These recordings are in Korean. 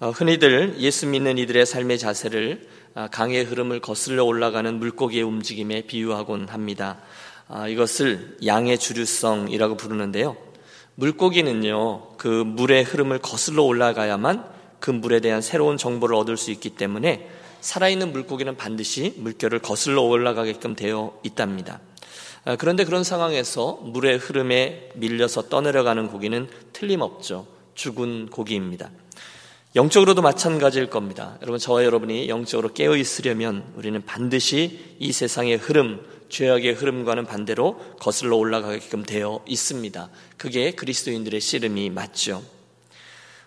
어, 흔히들 예수 믿는 이들의 삶의 자세를 아, 강의 흐름을 거슬러 올라가는 물고기의 움직임에 비유하곤 합니다. 아, 이것을 양의 주류성이라고 부르는데요. 물고기는요, 그 물의 흐름을 거슬러 올라가야만 그 물에 대한 새로운 정보를 얻을 수 있기 때문에 살아있는 물고기는 반드시 물결을 거슬러 올라가게끔 되어 있답니다. 아, 그런데 그런 상황에서 물의 흐름에 밀려서 떠내려가는 고기는 틀림없죠. 죽은 고기입니다. 영적으로도 마찬가지일 겁니다. 여러분, 저와 여러분이 영적으로 깨어 있으려면 우리는 반드시 이 세상의 흐름, 죄악의 흐름과는 반대로 거슬러 올라가게끔 되어 있습니다. 그게 그리스도인들의 씨름이 맞죠.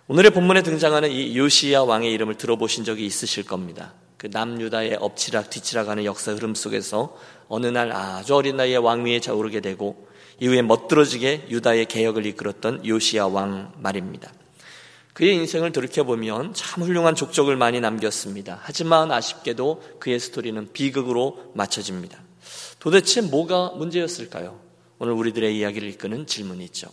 오늘의 본문에 등장하는 이 요시야 왕의 이름을 들어보신 적이 있으실 겁니다. 그 남유다의 엎치락 뒤치락하는 역사 흐름 속에서 어느 날 아주 어린 나이에 왕위에 자오르게 되고 이후에 멋들어지게 유다의 개혁을 이끌었던 요시야 왕 말입니다. 그의 인생을 돌이켜보면 참 훌륭한 족적을 많이 남겼습니다. 하지만 아쉽게도 그의 스토리는 비극으로 맞춰집니다. 도대체 뭐가 문제였을까요? 오늘 우리들의 이야기를 이끄는 질문이 있죠.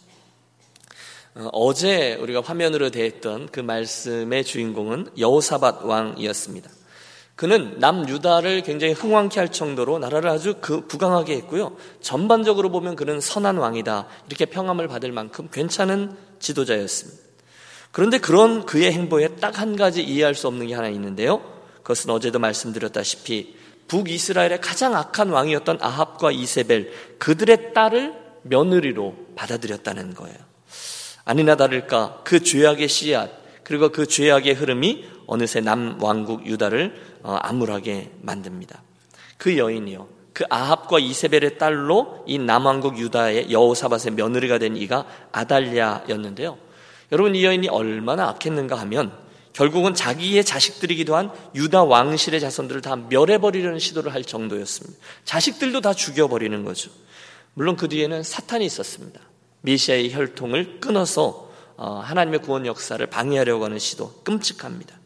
어, 제 우리가 화면으로 대했던 그 말씀의 주인공은 여호사밧 왕이었습니다. 그는 남유다를 굉장히 흥왕케 할 정도로 나라를 아주 그 부강하게 했고요. 전반적으로 보면 그는 선한 왕이다. 이렇게 평함을 받을 만큼 괜찮은 지도자였습니다. 그런데 그런 그의 행보에 딱 한 가지 이해할 수 없는 게 하나 있는데요. 그것은 어제도 말씀드렸다시피 북이스라엘의 가장 악한 왕이었던 아합과 이세벨 그들의 딸을 며느리로 받아들였다는 거예요. 아니나 다를까 그 죄악의 씨앗 그리고 그 죄악의 흐름이 어느새 남 왕국 유다를 어, 암울하게 만듭니다. 그 여인이요. 그 아합과 이세벨의 딸로 이 남왕국 유다의 여호사밧의 며느리가 된 이가 아달랴였는데요. 여러분 이 여인이 얼마나 악했는가 하면 결국은 자기의 자식들이기도 한 유다 왕실의 자손들을 다 멸해버리려는 시도를 할 정도였습니다. 자식들도 다 죽여버리는 거죠. 물론 그 뒤에는 사탄이 있었습니다. 메시아의 혈통을 끊어서 어, 하나님의 구원 역사를 방해하려고 하는 시도 끔찍합니다.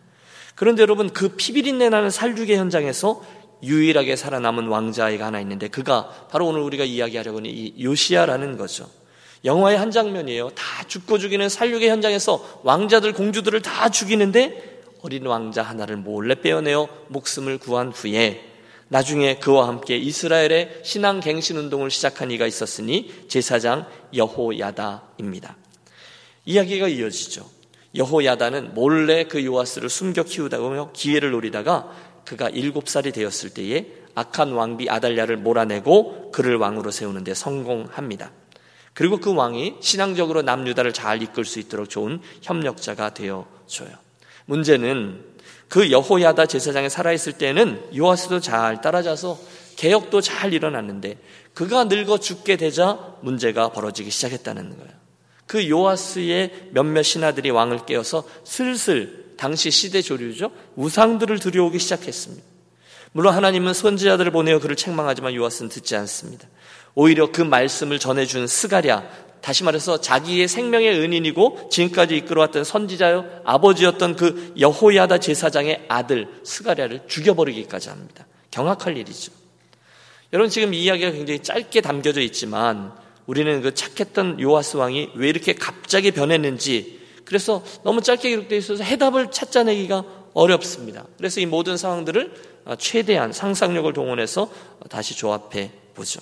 그런데 여러분 그 피비린내 나는 살육의 현장에서 유일하게 살아남은 왕자아이가 하나 있는데 그가 바로 오늘 우리가 이야기하려고 하는 이 요시아라는 거죠. 영화의 한 장면이에요. 다 죽고 죽이는 살육의 현장에서 왕자들, 공주들을 다 죽이는데 어린 왕자 하나를 몰래 빼어내어 목숨을 구한 후에 나중에 그와 함께 이스라엘의 신앙 갱신 운동을 시작한 이가 있었으니 제사장 여호야다입니다. 이야기가 이어지죠. 여호야다는 몰래 그 요아스를 숨겨 키우다가 기회를 노리다가 그가 일곱 살이 되었을 때에 악한 왕비 아달랴를 몰아내고 그를 왕으로 세우는데 성공합니다. 그리고 그 왕이 신앙적으로 남유다를 잘 이끌 수 있도록 좋은 협력자가 되어 줘요. 문제는 그 여호야다 제사장에 살아있을 때는 요아스도 잘 따라자서 개혁도 잘 일어났는데 그가 늙어 죽게 되자 문제가 벌어지기 시작했다는 거예요. 그 요아스의 몇몇 신하들이 왕을 깨어서 슬슬 당시 시대 조류죠. 우상들을 들여오기 시작했습니다. 물론 하나님은 선지자들을 보내어 그를 책망하지만 요아스는 듣지 않습니다. 오히려 그 말씀을 전해준 스가랴, 다시 말해서 자기의 생명의 은인이고 지금까지 이끌어왔던 선지자요 아버지였던 그 여호야다 제사장의 아들 스가랴를 죽여버리기까지 합니다. 경악할 일이죠. 여러분 지금 이 이야기가 굉장히 짧게 담겨져 있지만 우리는 그 착했던 요하스 왕이 왜 이렇게 갑자기 변했는지 그래서 너무 짧게 기록되어 있어서 해답을 찾아내기가 어렵습니다. 그래서 이 모든 상황들을 최대한 상상력을 동원해서 다시 조합해 보죠.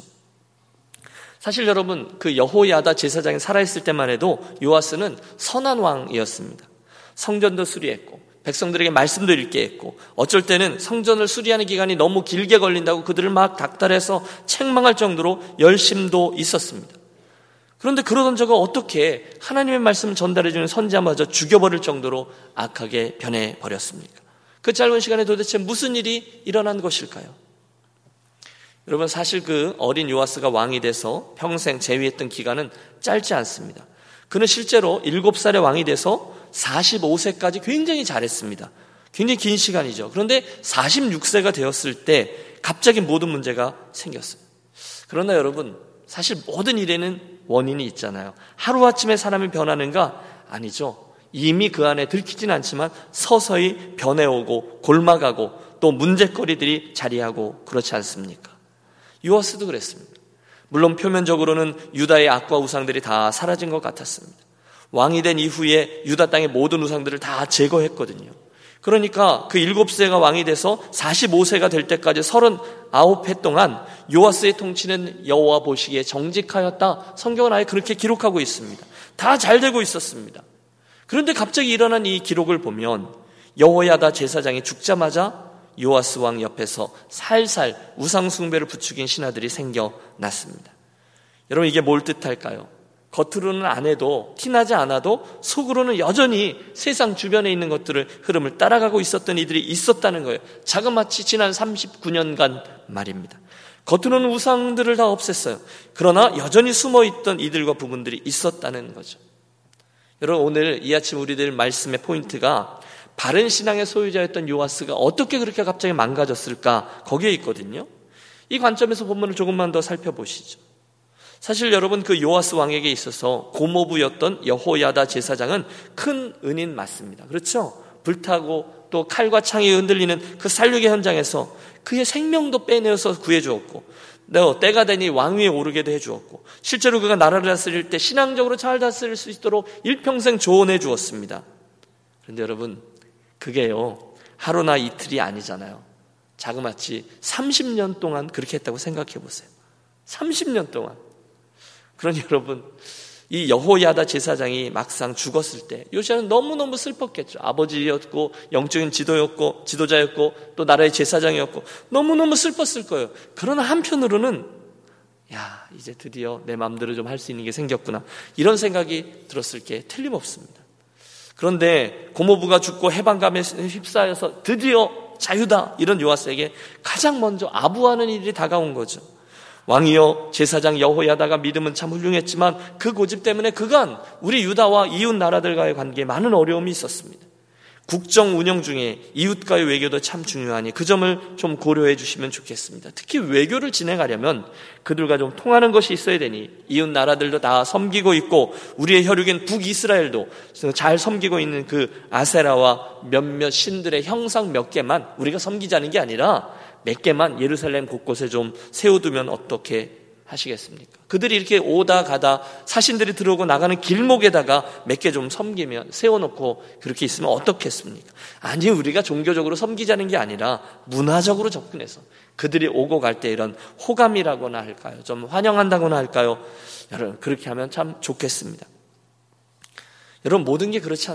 사실 여러분 그 여호야다 제사장이 살아있을 때만 해도 요아스는 선한 왕이었습니다. 성전도 수리했고 백성들에게 말씀도 읽게 했고 어쩔 때는 성전을 수리하는 기간이 너무 길게 걸린다고 그들을 막 닥달해서 책망할 정도로 열심도 있었습니다. 그런데 그러던 저가 어떻게 하나님의 말씀을 전달해주는 선지자마저 죽여버릴 정도로 악하게 변해버렸습니까? 그 짧은 시간에 도대체 무슨 일이 일어난 것일까요? 여러분 사실 그 어린 요아스가 왕이 돼서 평생 재위했던 기간은 짧지 않습니다. 그는 실제로 7살의 왕이 돼서 45세까지 굉장히 잘했습니다. 굉장히 긴 시간이죠. 그런데 46세가 되었을 때 갑자기 모든 문제가 생겼어요. 그러나 여러분, 사실 모든 일에는 원인이 있잖아요. 하루아침에 사람이 변하는가? 아니죠. 이미 그 안에 들키진 않지만 서서히 변해오고 골마가고 또 문제거리들이 자리하고 그렇지 않습니까? 요아스도 그랬습니다. 물론 표면적으로는 유다의 악과 우상들이 다 사라진 것 같았습니다. 왕이 된 이후에 유다 땅의 모든 우상들을 다 제거했거든요. 그러니까 그 7세가 왕이 돼서 45세가 될 때까지 39해 동안 요아스의 통치는 여호와 보시기에 정직하였다. 성경은 아예 그렇게 기록하고 있습니다. 다 잘 되고 있었습니다. 그런데 갑자기 일어난 이 기록을 보면 여호야다 제사장이 죽자마자 요아스 왕 옆에서 살살 우상 숭배를 부추긴 신하들이 생겨났습니다. 여러분 이게 뭘 뜻할까요? 겉으로는 안 해도 티나지 않아도 속으로는 여전히 세상 주변에 있는 것들을 흐름을 따라가고 있었던 이들이 있었다는 거예요. 자그마치 지난 39년간 말입니다. 겉으로는 우상들을 다 없앴어요. 그러나 여전히 숨어 있던 이들과 부분들이 있었다는 거죠. 여러분 오늘 이 아침 우리들 말씀의 포인트가 바른 신앙의 소유자였던 요아스가 어떻게 그렇게 갑자기 망가졌을까 거기에 있거든요. 이 관점에서 본문을 조금만 더 살펴보시죠. 사실 여러분 그 요아스 왕에게 있어서 고모부였던 여호야다 제사장은 큰 은인 맞습니다. 그렇죠? 불타고 또 칼과 창이 흔들리는 그 살육의 현장에서 그의 생명도 빼내어서 구해주었고 너 때가 되니 왕위에 오르게도 해주었고 실제로 그가 나라를 다스릴 때 신앙적으로 잘 다스릴 수 있도록 일평생 조언해 주었습니다. 그런데 여러분 그게요 하루나 이틀이 아니잖아요. 자그마치 30년 동안 그렇게 했다고 생각해 보세요. 30년 동안 그러니 여러분 이 여호야다 제사장이 막상 죽었을 때 요시아는 너무너무 슬펐겠죠. 아버지였고 영적인 지도였고 지도자였고 또 나라의 제사장이었고 너무너무 슬펐을 거예요. 그러나 한편으로는 야 이제 드디어 내 마음대로 좀 할 수 있는 게 생겼구나 이런 생각이 들었을 게 틀림없습니다. 그런데 고모부가 죽고 해방감에 휩싸여서 드디어 자유다 이런 요아스에게 가장 먼저 아부하는 일이 다가온 거죠. 왕이여 제사장 여호야다가 믿음은 참 훌륭했지만 그 고집 때문에 그간 우리 유다와 이웃 나라들과의 관계에 많은 어려움이 있었습니다. 국정 운영 중에 이웃과의 외교도 참 중요하니 그 점을 좀 고려해 주시면 좋겠습니다. 특히 외교를 진행하려면 그들과 좀 통하는 것이 있어야 되니 이웃 나라들도 다 섬기고 있고 우리의 혈육인 북이스라엘도 잘 섬기고 있는 그 아세라와 몇몇 신들의 형상 몇 개만 우리가 섬기자는 게 아니라 몇 개만 예루살렘 곳곳에 좀 세워두면 어떻게 하시겠습니까? 그들이 이렇게 오다 가다 사신들이 들어오고 나가는 길목에다가 몇 개 좀 섬기면 세워놓고 그렇게 있으면 어떻겠습니까? 아니 우리가 종교적으로 섬기자는 게 아니라 문화적으로 접근해서 그들이 오고 갈 때 이런 호감이라거나 할까요? 좀 환영한다거나 할까요? 여러분 그렇게 하면 참 좋겠습니다. 여러분 모든 게 그렇지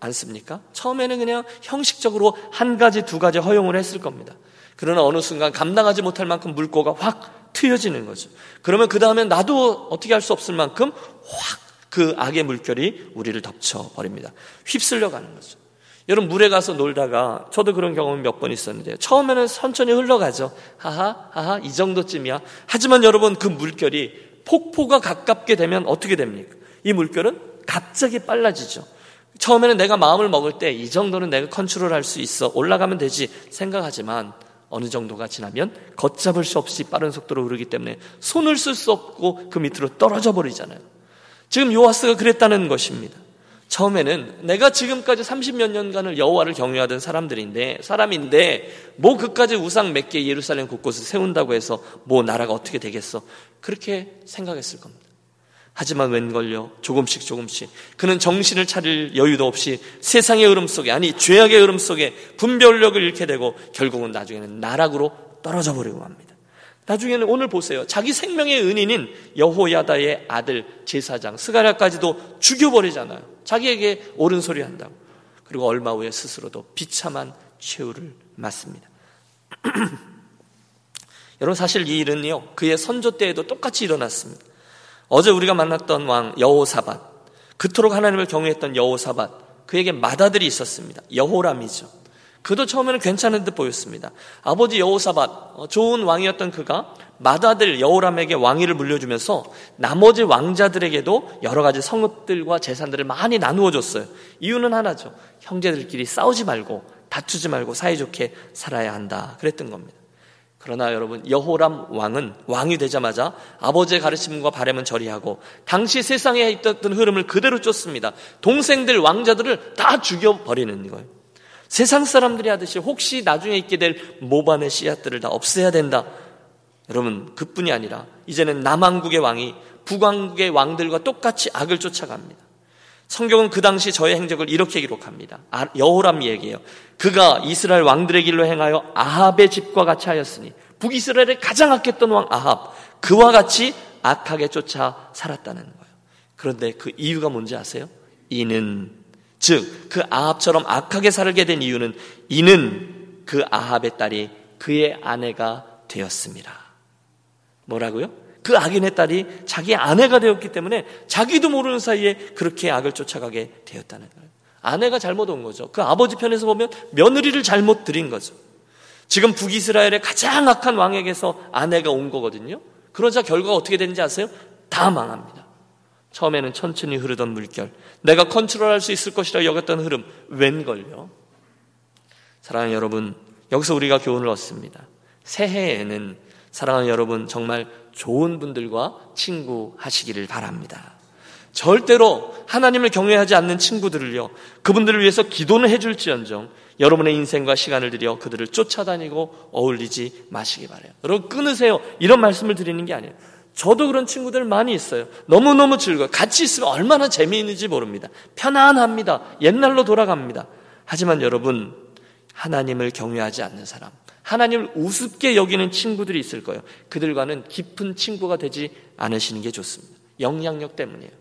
않습니까? 처음에는 그냥 형식적으로 한 가지 두 가지 허용을 했을 겁니다. 그러나 어느 순간 감당하지 못할 만큼 물꼬가 확 트여지는 거죠. 그러면 그 다음에 나도 어떻게 할 수 없을 만큼 확 그 악의 물결이 우리를 덮쳐버립니다. 휩쓸려 가는 거죠. 여러분 물에 가서 놀다가 저도 그런 경험이 몇 번 있었는데요. 처음에는 천천히 흘러가죠. 하하 하하 이 정도쯤이야. 하지만 여러분 그 물결이 폭포가 가깝게 되면 어떻게 됩니까? 이 물결은 갑자기 빨라지죠. 처음에는 내가 마음을 먹을 때 이 정도는 내가 컨트롤할 수 있어 올라가면 되지 생각하지만 어느 정도가 지나면 걷잡을 수 없이 빠른 속도로 오르기 때문에 손을 쓸 수 없고 그 밑으로 떨어져 버리잖아요. 지금 요하스가 그랬다는 것입니다. 처음에는 내가 지금까지 30몇 년간을 여호와를 경유하던 사람들인데 사람인데 뭐 그까지 우상 몇 개 예루살렘 곳곳을 세운다고 해서 뭐 나라가 어떻게 되겠어? 그렇게 생각했을 겁니다. 하지만 웬걸요 조금씩 조금씩 그는 정신을 차릴 여유도 없이 세상의 흐름 속에 아니 죄악의 흐름 속에 분별력을 잃게 되고 결국은 나중에는 나락으로 떨어져 버리고 합니다. 나중에는 오늘 보세요. 자기 생명의 은인인 여호야다의 아들 제사장 스가랴까지도 죽여버리잖아요. 자기에게 옳은 소리 한다고. 그리고 얼마 후에 스스로도 비참한 최후를 맞습니다. 여러분 사실 이 일은요 그의 선조 때에도 똑같이 일어났습니다. 어제 우리가 만났던 왕 여호사밧, 그토록 하나님을 경외했던 여호사밧, 그에게 맏아들이 있었습니다. 여호람이죠. 그도 처음에는 괜찮은 듯 보였습니다. 아버지 여호사밧, 어, 좋은 왕이었던 그가 맏아들 여호람에게 왕위를 물려주면서 나머지 왕자들에게도 여러 가지 성읍들과 재산들을 많이 나누어 줬어요. 이유는 하나죠. 형제들끼리 싸우지 말고 다투지 말고 사이좋게 살아야 한다. 그랬던 겁니다. 그러나 여러분 여호람 왕은 왕이 되자마자 아버지의 가르침과 바램은 저리하고 당시 세상에 있던 흐름을 그대로 쫓습니다. 동생들 왕자들을 다 죽여 버리는 거예요. 세상 사람들이 하듯이 혹시 나중에 있게 될 모반의 씨앗들을 다 없애야 된다. 여러분 그뿐이 아니라 이제는 남왕국의 왕이 북왕국의 왕들과 똑같이 악을 쫓아갑니다. 성경은 그 당시 저의 행적을 이렇게 기록합니다. 아, 여호람 얘기예요. 그가 이스라엘 왕들의 길로 행하여 아합의 집과 같이 하였으니 북이스라엘에 가장 악했던 왕 아합 그와 같이 악하게 쫓아 살았다는 거예요. 그런데 그 이유가 뭔지 아세요? 이는 즉 그 아합처럼 악하게 살게 된 이유는 이는 그 아합의 딸이 그의 아내가 되었습니다. 뭐라고요? 그 악인의 딸이 자기 아내가 되었기 때문에 자기도 모르는 사이에 그렇게 악을 쫓아가게 되었다는 거예요. 아내가 잘못 온 거죠. 그 아버지 편에서 보면 며느리를 잘못 들인 거죠. 지금 북이스라엘의 가장 악한 왕에게서 아내가 온 거거든요. 그러자 결과가 어떻게 되는지 아세요? 다 망합니다. 처음에는 천천히 흐르던 물결, 내가 컨트롤할 수 있을 것이라 여겼던 흐름, 웬걸요? 사랑하는 여러분, 여기서 우리가 교훈을 얻습니다. 새해에는 사랑하는 여러분 정말 좋은 분들과 친구하시기를 바랍니다. 절대로 하나님을 경외하지 않는 친구들을요, 그분들을 위해서 기도는 해줄지언정 여러분의 인생과 시간을 들여 그들을 쫓아다니고 어울리지 마시기 바래요. 여러분 끊으세요. 이런 말씀을 드리는 게 아니에요. 저도 그런 친구들 많이 있어요. 너무너무 즐거워요. 같이 있으면 얼마나 재미있는지 모릅니다. 편안합니다. 옛날로 돌아갑니다. 하지만 여러분, 하나님을 경외하지 않는 사람, 하나님을 우습게 여기는 친구들이 있을 거예요. 그들과는 깊은 친구가 되지 않으시는 게 좋습니다. 영향력 때문이에요.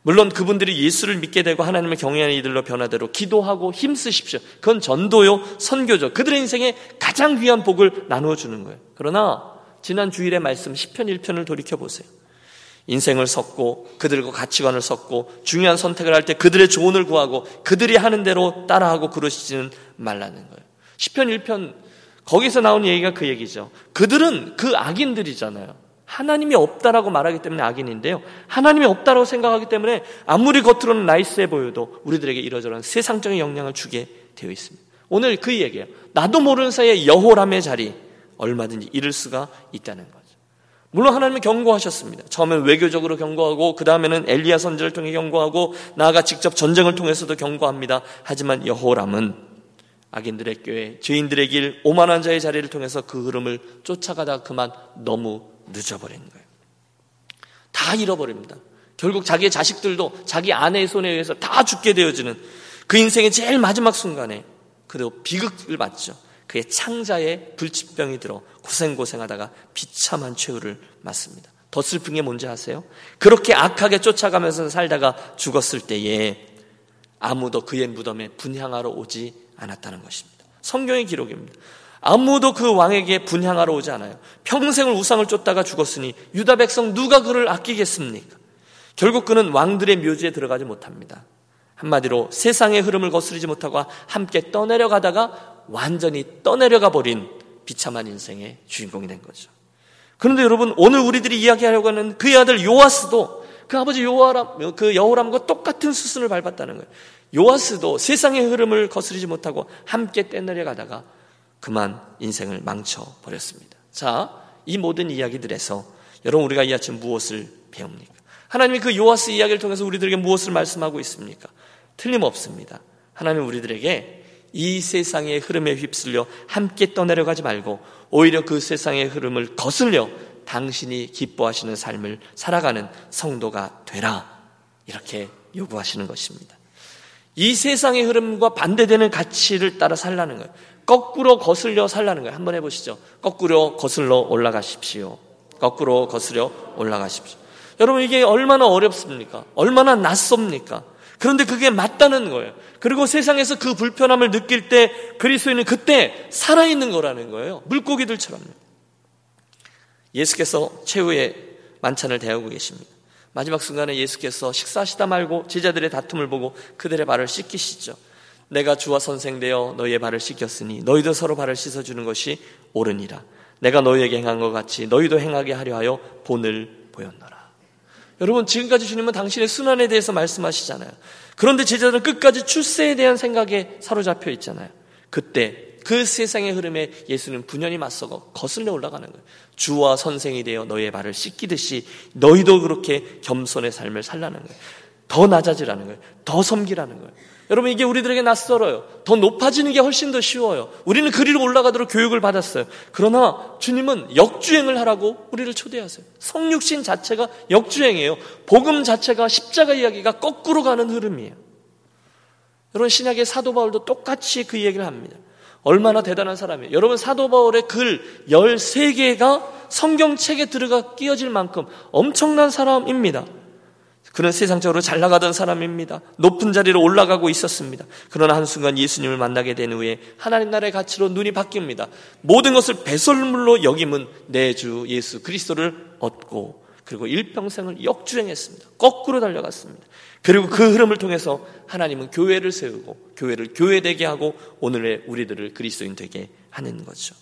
물론 그분들이 예수를 믿게 되고 하나님을 경외하는 이들로 변화대로 기도하고 힘쓰십시오. 그건 전도요, 선교죠. 그들의 인생에 가장 귀한 복을 나누어 주는 거예요. 그러나 지난 주일의 말씀 10편 1편을 돌이켜 보세요. 인생을 섰고 그들과 가치관을 섰고 중요한 선택을 할 때 그들의 조언을 구하고 그들이 하는 대로 따라하고 그러시지는 말라는 거예요. 10편 1편 거기서 나온 얘기가 그 얘기죠. 그들은 그 악인들이잖아요. 하나님이 없다라고 말하기 때문에 악인인데요. 하나님이 없다라고 생각하기 때문에 아무리 겉으로는 나이스해 보여도 우리들에게 이러저런 세상적인 영향을 주게 되어 있습니다. 오늘 그 얘기예요. 나도 모르는 사이에 여호람의 자리 얼마든지 잃을 수가 있다는 거죠. 물론 하나님은 경고하셨습니다. 처음엔 외교적으로 경고하고 그 다음에는 엘리야 선지를 통해 경고하고 나아가 직접 전쟁을 통해서도 경고합니다. 하지만 여호람은 악인들의 교회, 죄인들의 길, 오만한 자의 자리를 통해서 그 흐름을 쫓아가다 그만 너무 늦어버린 거예요. 다 잃어버립니다. 결국 자기의 자식들도 자기 아내의 손에 의해서 다 죽게 되어지는 그 인생의 제일 마지막 순간에 그도 비극을 맞죠. 그의 창자에 불치병이 들어 고생고생하다가 비참한 최후를 맞습니다. 더 슬픈 게 뭔지 아세요? 그렇게 악하게 쫓아가면서 살다가 죽었을 때에 아무도 그의 무덤에 분향하러 오지 않았다는 것입니다. 성경의 기록입니다. 아무도 그 왕에게 분향하러 오지 않아요. 평생을 우상을 쫓다가 죽었으니 유다 백성 누가 그를 아끼겠습니까? 결국 그는 왕들의 묘지에 들어가지 못합니다. 한마디로 세상의 흐름을 거스르지 못하고 함께 떠내려가다가 완전히 떠내려가 버린 비참한 인생의 주인공이 된 거죠. 그런데 여러분 오늘 우리들이 이야기하려고 하는 그의 아들 요아스도 그 아버지 요아람 그 여호람과 똑같은 수순을 밟았다는 거예요. 요아스도 세상의 흐름을 거스르지 못하고 함께 떼내려 가다가 그만 인생을 망쳐 버렸습니다. 자, 이 모든 이야기들에서 여러분 우리가 이 아침 무엇을 배웁니까? 하나님이 그 요아스 이야기를 통해서 우리들에게 무엇을 말씀하고 있습니까? 틀림없습니다. 하나님 우리들에게 이 세상의 흐름에 휩쓸려 함께 떠내려가지 말고 오히려 그 세상의 흐름을 거슬려 당신이 기뻐하시는 삶을 살아가는 성도가 되라. 이렇게 요구하시는 것입니다. 이 세상의 흐름과 반대되는 가치를 따라 살라는 거예요. 거꾸로 거슬려 살라는 거예요. 한번 해보시죠. 거꾸로 거슬러 올라가십시오. 거꾸로 거슬려 올라가십시오. 여러분 이게 얼마나 어렵습니까? 얼마나 낯섭니까? 그런데 그게 맞다는 거예요. 그리고 세상에서 그 불편함을 느낄 때 그리스도인은 그때 살아있는 거라는 거예요. 물고기들처럼요. 예수께서 최후의 만찬을 대하고 계십니다. 마지막 순간에 예수께서 식사하시다 말고 제자들의 다툼을 보고 그들의 발을 씻기시죠. 내가 주와 선생되어 너희의 발을 씻겼으니 너희도 서로 발을 씻어주는 것이 옳으니라. 내가 너희에게 행한 것 같이 너희도 행하게 하려 하여 본을 보였노라. 여러분 지금까지 주님은 당신의 순환에 대해서 말씀하시잖아요. 그런데 제자들은 끝까지 출세에 대한 생각에 사로잡혀 있잖아요. 그때 그 세상의 흐름에 예수는 분연히 맞서고 거슬려 올라가는 거예요. 주와 선생이 되어 너희의 발을 씻기듯이 너희도 그렇게 겸손의 삶을 살라는 거예요. 더 낮아지라는 거예요. 더 섬기라는 거예요. 여러분 이게 우리들에게 낯설어요. 더 높아지는 게 훨씬 더 쉬워요. 우리는 그리로 올라가도록 교육을 받았어요. 그러나 주님은 역주행을 하라고 우리를 초대하세요. 성육신 자체가 역주행이에요. 복음 자체가 십자가 이야기가 거꾸로 가는 흐름이에요. 여러분 신약의 사도 바울도 똑같이 그 얘기를 합니다. 얼마나 대단한 사람이에요. 여러분 사도 바울의 글 13개가 성경책에 들어가 끼어질 만큼 엄청난 사람입니다. 그는 세상적으로 잘 나가던 사람입니다. 높은 자리로 올라가고 있었습니다. 그러나 한순간 예수님을 만나게 된 후에 하나님 나라의 가치로 눈이 바뀝니다. 모든 것을 배설물로 여김은 내 주 예수 그리스도를 얻고 그리고 일평생을 역주행했습니다. 거꾸로 달려갔습니다. 그리고 그 흐름을 통해서 하나님은 교회를 세우고 교회를 교회되게 하고 오늘의 우리들을 그리스도인 되게 하는 거죠.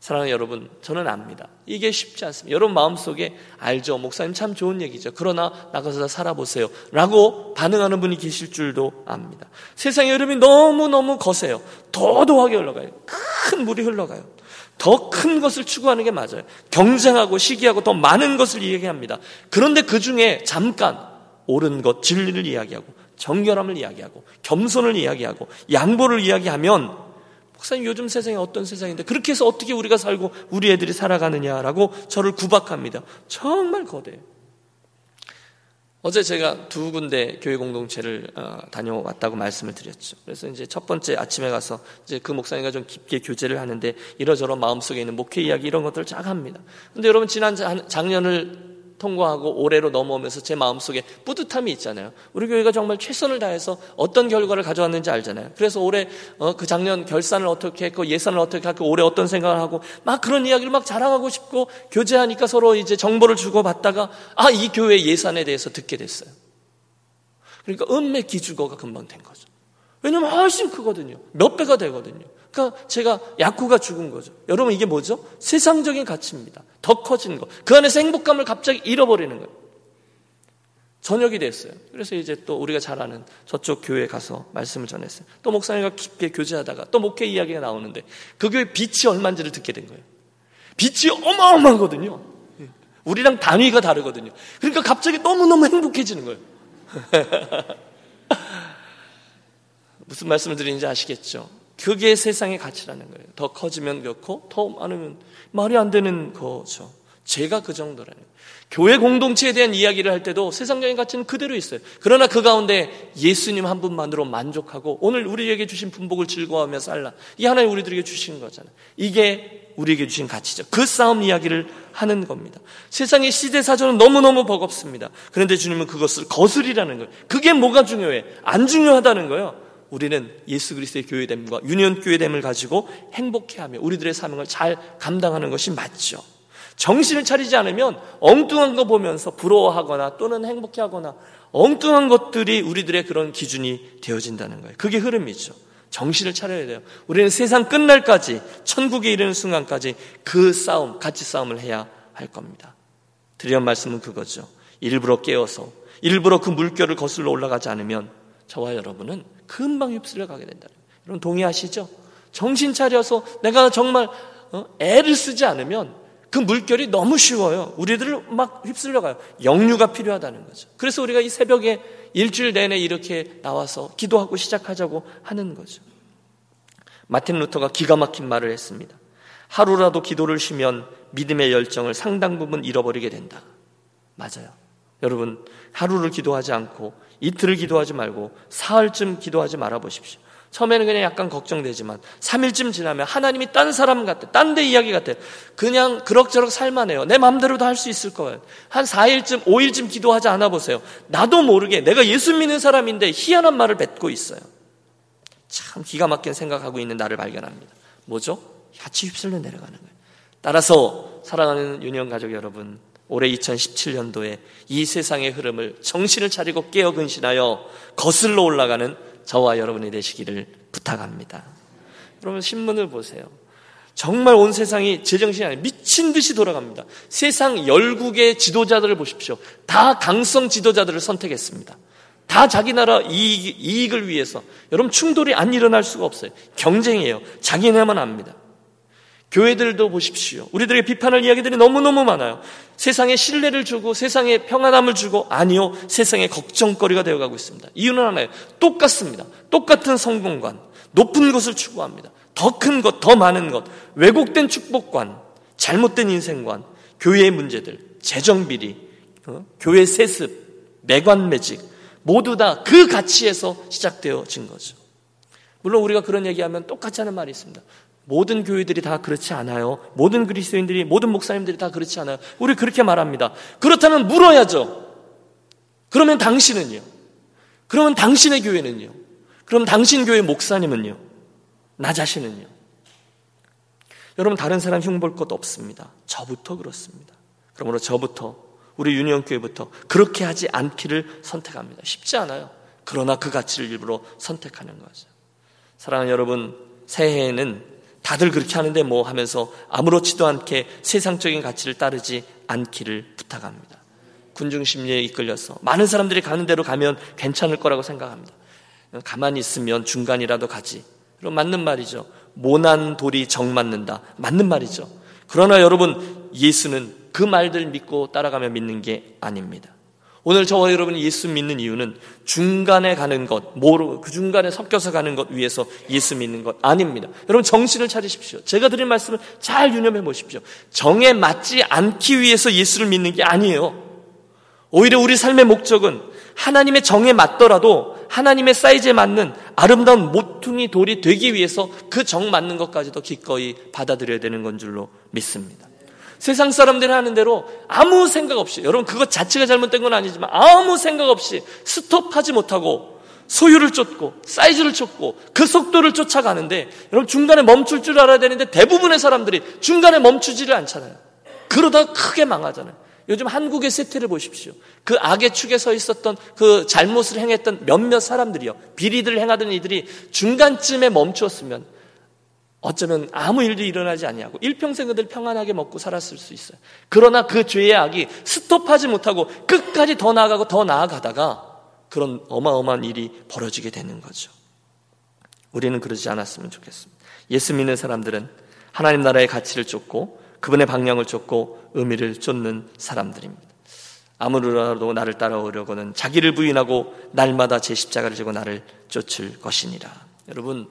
사랑하는 여러분, 저는 압니다. 이게 쉽지 않습니다. 여러분 마음속에 알죠. 목사님 참 좋은 얘기죠. 그러나 나가서 살아보세요. 라고 반응하는 분이 계실 줄도 압니다. 세상의 흐름이 너무너무 거세요. 더더하게 흘러가요. 큰 물이 흘러가요. 더 큰 것을 추구하는 게 맞아요. 경쟁하고 시기하고 더 많은 것을 이야기합니다. 그런데 그 중에 잠깐 옳은 것, 진리를 이야기하고 정결함을 이야기하고 겸손을 이야기하고 양보를 이야기하면 목사님 요즘 세상이 어떤 세상인데 그렇게 해서 어떻게 우리가 살고 우리 애들이 살아가느냐라고 저를 구박합니다. 정말 거대해요. 어제 제가 두 군데 교회 공동체를 어, 다녀왔다고 말씀을 드렸죠. 그래서 이제 첫 번째 아침에 가서 이제 그 목사님과 좀 깊게 교제를 하는데 이러저러 마음속에 있는 목회 이야기 이런 것들을 쫙 합니다. 근데 여러분 지난 작년을 통과하고 올해로 넘어오면서 제 마음속에 뿌듯함이 있잖아요. 우리 교회가 정말 최선을 다해서 어떤 결과를 가져왔는지 알잖아요. 그래서 올해 어, 그 작년 결산을 어떻게 했고 예산을 어떻게 했고 올해 어떤 생각을 하고 막 그런 이야기를 막 자랑하고 싶고 교제하니까 서로 이제 정보를 주고 받다가 아 이 교회 예산에 대해서 듣게 됐어요. 그러니까 은매 기주거가 금방 된 거죠. 왜냐면 훨씬 크거든요. 몇 배가 되거든요. 그러니까 제가 야구가 죽은 거죠. 여러분 이게 뭐죠? 세상적인 가치입니다. 더 커진 거. 그 안에서 행복감을 갑자기 잃어버리는 거예요. 저녁이 됐어요. 그래서 이제 또 우리가 잘 아는 저쪽 교회에 가서 말씀을 전했어요. 또 목사님과 깊게 교제하다가 또 목회 이야기가 나오는데 그 교회 빛이 얼마인지를 듣게 된 거예요. 빛이 어마어마하거든요. 우리랑 단위가 다르거든요. 그러니까 갑자기 너무너무 행복해지는 거예요. 무슨 말씀을 드리는지 아시겠죠? 그게 세상의 가치라는 거예요. 더 커지면 그렇고 더 많으면 말이 안 되는 거죠. 제가 그 정도라는 거예요. 교회 공동체에 대한 이야기를 할 때도 세상적인 가치는 그대로 있어요. 그러나 그 가운데 예수님 한 분만으로 만족하고 오늘 우리에게 주신 분복을 즐거워하며 살라. 이 하나님 우리들에게 주신 거잖아요. 이게 우리에게 주신 가치죠. 그 싸움 이야기를 하는 겁니다. 세상의 시대 사전은 너무너무 버겁습니다. 그런데 주님은 그것을 거슬이라는 거예요. 그게 뭐가 중요해? 안 중요하다는 거예요. 우리는 예수 그리스도의 교회됨과 유년 교회됨을 가지고 행복해하며 우리들의 사명을 잘 감당하는 것이 맞죠. 정신을 차리지 않으면 엉뚱한 거 보면서 부러워하거나 또는 행복해하거나 엉뚱한 것들이 우리들의 그런 기준이 되어진다는 거예요. 그게 흐름이죠. 정신을 차려야 돼요. 우리는 세상 끝날까지 천국에 이르는 순간까지 그 싸움, 같이 싸움을 해야 할 겁니다. 드리는 말씀은 그거죠. 일부러 깨어서 일부러 그 물결을 거슬러 올라가지 않으면 저와 여러분은 금방 휩쓸려 가게 된다. 여러분 동의하시죠? 정신 차려서 내가 정말 어, 애를 쓰지 않으면 그 물결이 너무 쉬워요. 우리들을 막 휩쓸려 가요. 영유가 필요하다는 거죠. 그래서 우리가 이 새벽에 일주일 내내 이렇게 나와서 기도하고 시작하자고 하는 거죠. 마틴 루터가 기가 막힌 말을 했습니다. 하루라도 기도를 쉬면 믿음의 열정을 상당 부분 잃어버리게 된다. 맞아요. 여러분, 하루를 기도하지 않고 이틀을 기도하지 말고 사흘쯤 기도하지 말아 보십시오. 처음에는 그냥 약간 걱정되지만 3일쯤 지나면 하나님이 딴 사람 같아. 딴 데 이야기 같아. 그냥 그럭저럭 살만해요. 내 마음대로도 할 수 있을 거예요. 한 4일쯤, 5일쯤 기도하지 않아 보세요. 나도 모르게 내가 예수 믿는 사람인데 희한한 말을 뱉고 있어요. 참 기가 막힌 생각하고 있는 나를 발견합니다. 뭐죠? 같이 휩쓸려 내려가는 거예요. 따라서 사랑하는 유년 가족 여러분, 올해 2017년도에 이 세상의 흐름을 정신을 차리고 깨어 근신하여 거슬러 올라가는 저와 여러분이 되시기를 부탁합니다. 여러분 신문을 보세요. 정말 온 세상이 제정신이 아니라 미친 듯이 돌아갑니다. 세상 열국의 지도자들을 보십시오. 다 강성 지도자들을 선택했습니다. 다 자기 나라 이익, 이익을 위해서. 여러분 충돌이 안 일어날 수가 없어요. 경쟁이에요. 자기네만 압니다. 교회들도 보십시오. 우리들에게 비판할 이야기들이 너무너무 많아요. 세상에 신뢰를 주고 세상에 평안함을 주고 아니요. 세상에 걱정거리가 되어가고 있습니다. 이유는 하나예요. 똑같습니다. 똑같은 성공관. 높은 것을 추구합니다. 더 큰 것, 더 많은 것. 왜곡된 축복관. 잘못된 인생관. 교회의 문제들. 재정비리. 어? 교회 세습. 매관매직. 모두 다 그 가치에서 시작되어진 거죠. 물론 우리가 그런 얘기하면 똑같이 하는 말이 있습니다. 모든 교회들이 다 그렇지 않아요. 모든 그리스도인들이, 모든 목사님들이 다 그렇지 않아요. 우리 그렇게 말합니다. 그렇다면 물어야죠. 그러면 당신은요? 그러면 당신의 교회는요? 그럼 당신 교회 목사님은요? 나 자신은요? 여러분, 다른 사람 흉볼 것 없습니다. 저부터 그렇습니다. 그러므로 저부터, 우리 유니온교회부터 그렇게 하지 않기를 선택합니다. 쉽지 않아요. 그러나 그 가치를 일부러 선택하는 거죠. 사랑하는 여러분, 새해에는 다들 그렇게 하는데 뭐 하면서 아무렇지도 않게 세상적인 가치를 따르지 않기를 부탁합니다. 군중 심리에 이끌려서 많은 사람들이 가는 대로 가면 괜찮을 거라고 생각합니다. 가만히 있으면 중간이라도 가지. 그럼 맞는 말이죠. 모난 돌이 정 맞는다. 맞는 말이죠. 그러나 여러분, 예수는 그 말들 믿고 따라가며 믿는 게 아닙니다. 오늘 저와 여러분이 예수 믿는 이유는 중간에 가는 것, 모르, 그 중간에 섞여서 가는 것 위해서 예수 믿는 것 아닙니다. 여러분 정신을 차리십시오. 제가 드린 말씀을 잘 유념해 보십시오. 정에 맞지 않기 위해서 예수를 믿는 게 아니에요. 오히려 우리 삶의 목적은 하나님의 정에 맞더라도 하나님의 사이즈에 맞는 아름다운 모퉁이 돌이 되기 위해서 그 정 맞는 것까지도 기꺼이 받아들여야 되는 건 줄로 믿습니다. 세상 사람들이 하는 대로 아무 생각 없이 여러분 그것 자체가 잘못된 건 아니지만 아무 생각 없이 스톱하지 못하고 소유를 쫓고 사이즈를 쫓고 그 속도를 쫓아가는데 여러분 중간에 멈출 줄 알아야 되는데 대부분의 사람들이 중간에 멈추지를 않잖아요. 그러다 크게 망하잖아요. 요즘 한국의 세태를 보십시오. 그 악의 축에 서 있었던 그 잘못을 행했던 몇몇 사람들이요. 비리들을 행하던 이들이 중간쯤에 멈추었으면 어쩌면 아무 일도 일어나지 아니하고 일평생 그들 평안하게 먹고 살았을 수 있어요. 그러나 그 죄의 악이 스톱하지 못하고 끝까지 더 나아가고 더 나아가다가 그런 어마어마한 일이 벌어지게 되는 거죠. 우리는 그러지 않았으면 좋겠습니다. 예수 믿는 사람들은 하나님 나라의 가치를 쫓고 그분의 방향을 쫓고 의미를 쫓는 사람들입니다. 아무로라도 나를 따라오려고는 자기를 부인하고 날마다 제 십자가를 지고 나를 쫓을 것이니라. 여러분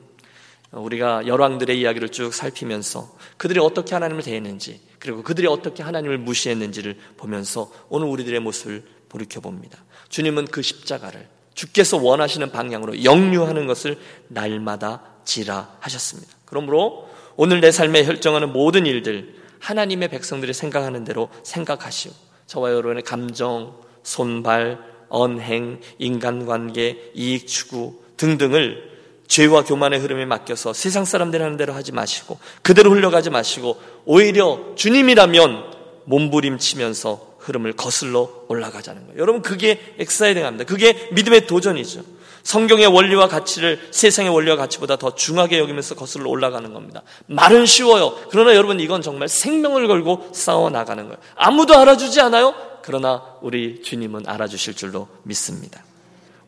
우리가 열왕들의 이야기를 쭉 살피면서 그들이 어떻게 하나님을 대했는지 그리고 그들이 어떻게 하나님을 무시했는지를 보면서 오늘 우리들의 모습을 돌이켜 봅니다. 주님은 그 십자가를 주께서 원하시는 방향으로 영유하는 것을 날마다 지라 하셨습니다. 그러므로 오늘 내 삶에 혈정하는 모든 일들 하나님의 백성들이 생각하는 대로 생각하시오. 저와 여러분의 감정, 손발, 언행, 인간관계, 이익 추구 등등을 죄와 교만의 흐름에 맡겨서 세상 사람들 하는 대로 하지 마시고 그대로 흘러가지 마시고 오히려 주님이라면 몸부림치면서 흐름을 거슬러 올라가자는 거예요. 여러분 그게 엑사이딩합니다. 그게 믿음의 도전이죠. 성경의 원리와 가치를 세상의 원리와 가치보다 더 중하게 여기면서 거슬러 올라가는 겁니다. 말은 쉬워요. 그러나 여러분 이건 정말 생명을 걸고 싸워 나가는 거예요. 아무도 알아주지 않아요. 그러나 우리 주님은 알아주실 줄로 믿습니다.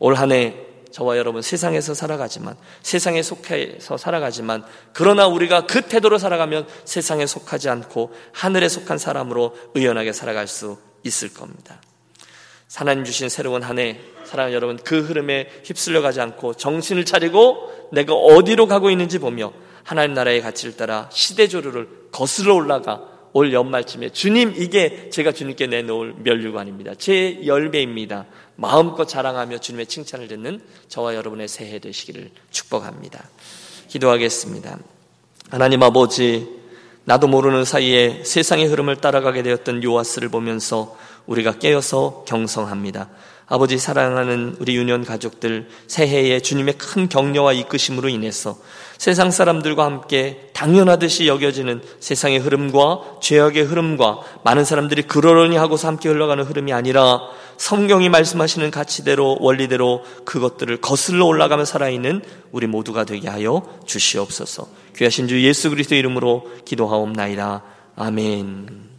올 한해 저와 여러분 세상에서 살아가지만 세상에 속해서 살아가지만 그러나 우리가 그 태도로 살아가면 세상에 속하지 않고 하늘에 속한 사람으로 의연하게 살아갈 수 있을 겁니다. 하나님 주신 새로운 한 해 사랑하는 여러분 그 흐름에 휩쓸려 가지 않고 정신을 차리고 내가 어디로 가고 있는지 보며 하나님 나라의 가치를 따라 시대조류를 거슬러 올라가 올 연말쯤에 주님 이게 제가 주님께 내놓을 멸류관입니다. 제 열배입니다. 마음껏 자랑하며 주님의 칭찬을 듣는 저와 여러분의 새해 되시기를 축복합니다. 기도하겠습니다. 하나님 아버지, 나도 모르는 사이에 세상의 흐름을 따라가게 되었던 요아스를 보면서 우리가 깨어서 경성합니다. 아버지 사랑하는 우리 유년 가족들 새해에 주님의 큰 격려와 이끄심으로 인해서 세상 사람들과 함께 당연하듯이 여겨지는 세상의 흐름과 죄악의 흐름과 많은 사람들이 그러려니 하고서 함께 흘러가는 흐름이 아니라 성경이 말씀하시는 가치대로 원리대로 그것들을 거슬러 올라가며 살아있는 우리 모두가 되게 하여 주시옵소서. 귀하신 주 예수 그리스도 이름으로 기도하옵나이다. 아멘.